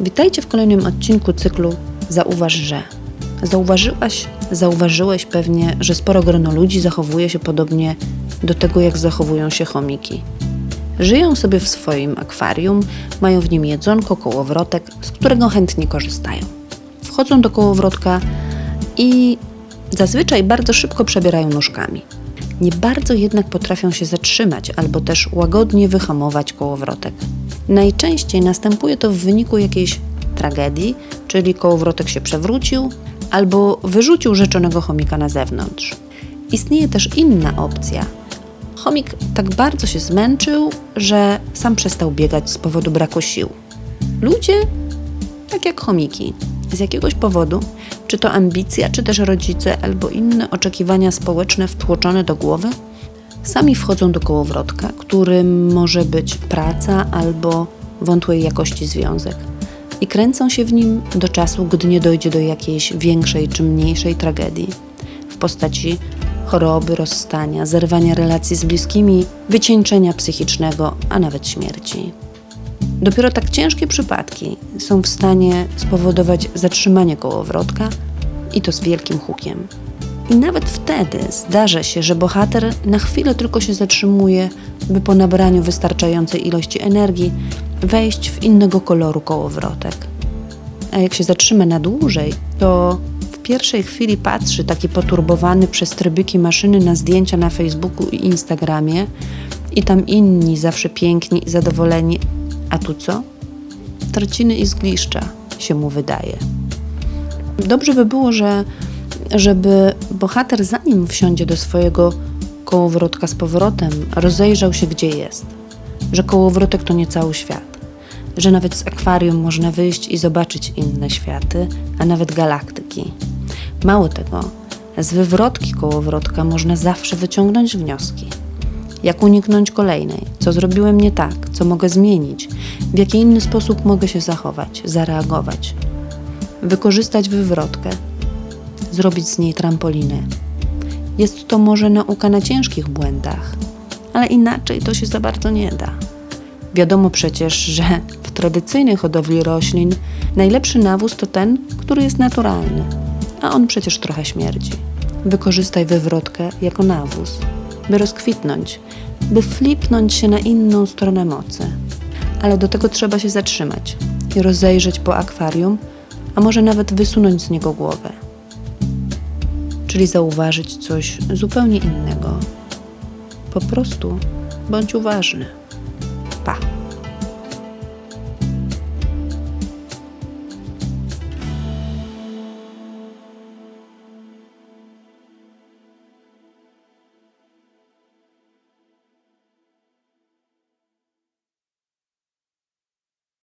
Witajcie w kolejnym odcinku cyklu Zauważ, że. Zauważyłaś, zauważyłeś pewnie, że sporo grono ludzi zachowuje się podobnie do tego, jak zachowują się chomiki. Żyją sobie w swoim akwarium, mają w nim jedzonko, kołowrotek, z którego chętnie korzystają. Wchodzą do kołowrotka i zazwyczaj bardzo szybko przebierają nóżkami. Nie bardzo jednak potrafią się zatrzymać albo też łagodnie wyhamować kołowrotek. Najczęściej następuje to w wyniku jakiejś tragedii, czyli kołowrotek się przewrócił albo wyrzucił rzeczonego chomika na zewnątrz. Istnieje też inna opcja. Chomik tak bardzo się zmęczył, że sam przestał biegać z powodu braku sił. Ludzie, tak jak chomiki, z jakiegoś powodu, czy to ambicja, czy też rodzice, albo inne oczekiwania społeczne wtłoczone do głowy, sami wchodzą do kołowrotka, którym może być praca albo wątłej jakości związek i kręcą się w nim do czasu, gdy nie dojdzie do jakiejś większej czy mniejszej tragedii w postaci choroby, rozstania, zerwania relacji z bliskimi, wycieńczenia psychicznego, a nawet śmierci. Dopiero tak ciężkie przypadki są w stanie spowodować zatrzymanie kołowrotka i to z wielkim hukiem. I nawet wtedy zdarza się, że bohater na chwilę tylko się zatrzymuje, by po nabraniu wystarczającej ilości energii wejść w innego koloru kołowrotek. A jak się zatrzyma na dłużej, to w pierwszej chwili patrzy taki poturbowany przez trybyki maszyny na zdjęcia na Facebooku i Instagramie i tam inni zawsze piękni i zadowoleni, a tu co? Traciny i zgliszcza się mu wydaje. Dobrze by było, że żeby bohater zanim wsiądzie do swojego kołowrotka z powrotem, rozejrzał się gdzie jest. Że kołowrotek to nie cały świat. Że nawet z akwarium można wyjść i zobaczyć inne światy, a nawet galaktyki. Mało tego, z wywrotki kołowrotka można zawsze wyciągnąć wnioski. Jak uniknąć kolejnej? Co zrobiłem nie tak? Co mogę zmienić? W jaki inny sposób mogę się zachować, zareagować? Wykorzystać wywrotkę, zrobić z niej trampolinę. Jest to może nauka na ciężkich błędach, ale inaczej to się za bardzo nie da. Wiadomo przecież, że w tradycyjnej hodowli roślin najlepszy nawóz to ten, który jest naturalny, a on przecież trochę śmierdzi. Wykorzystaj wywrotkę jako nawóz, by rozkwitnąć, by flipnąć się na inną stronę mocy. Ale do tego trzeba się zatrzymać i rozejrzeć po akwarium, a może nawet wysunąć z niego głowę czyli zauważyć coś zupełnie innego. Po prostu bądź uważny.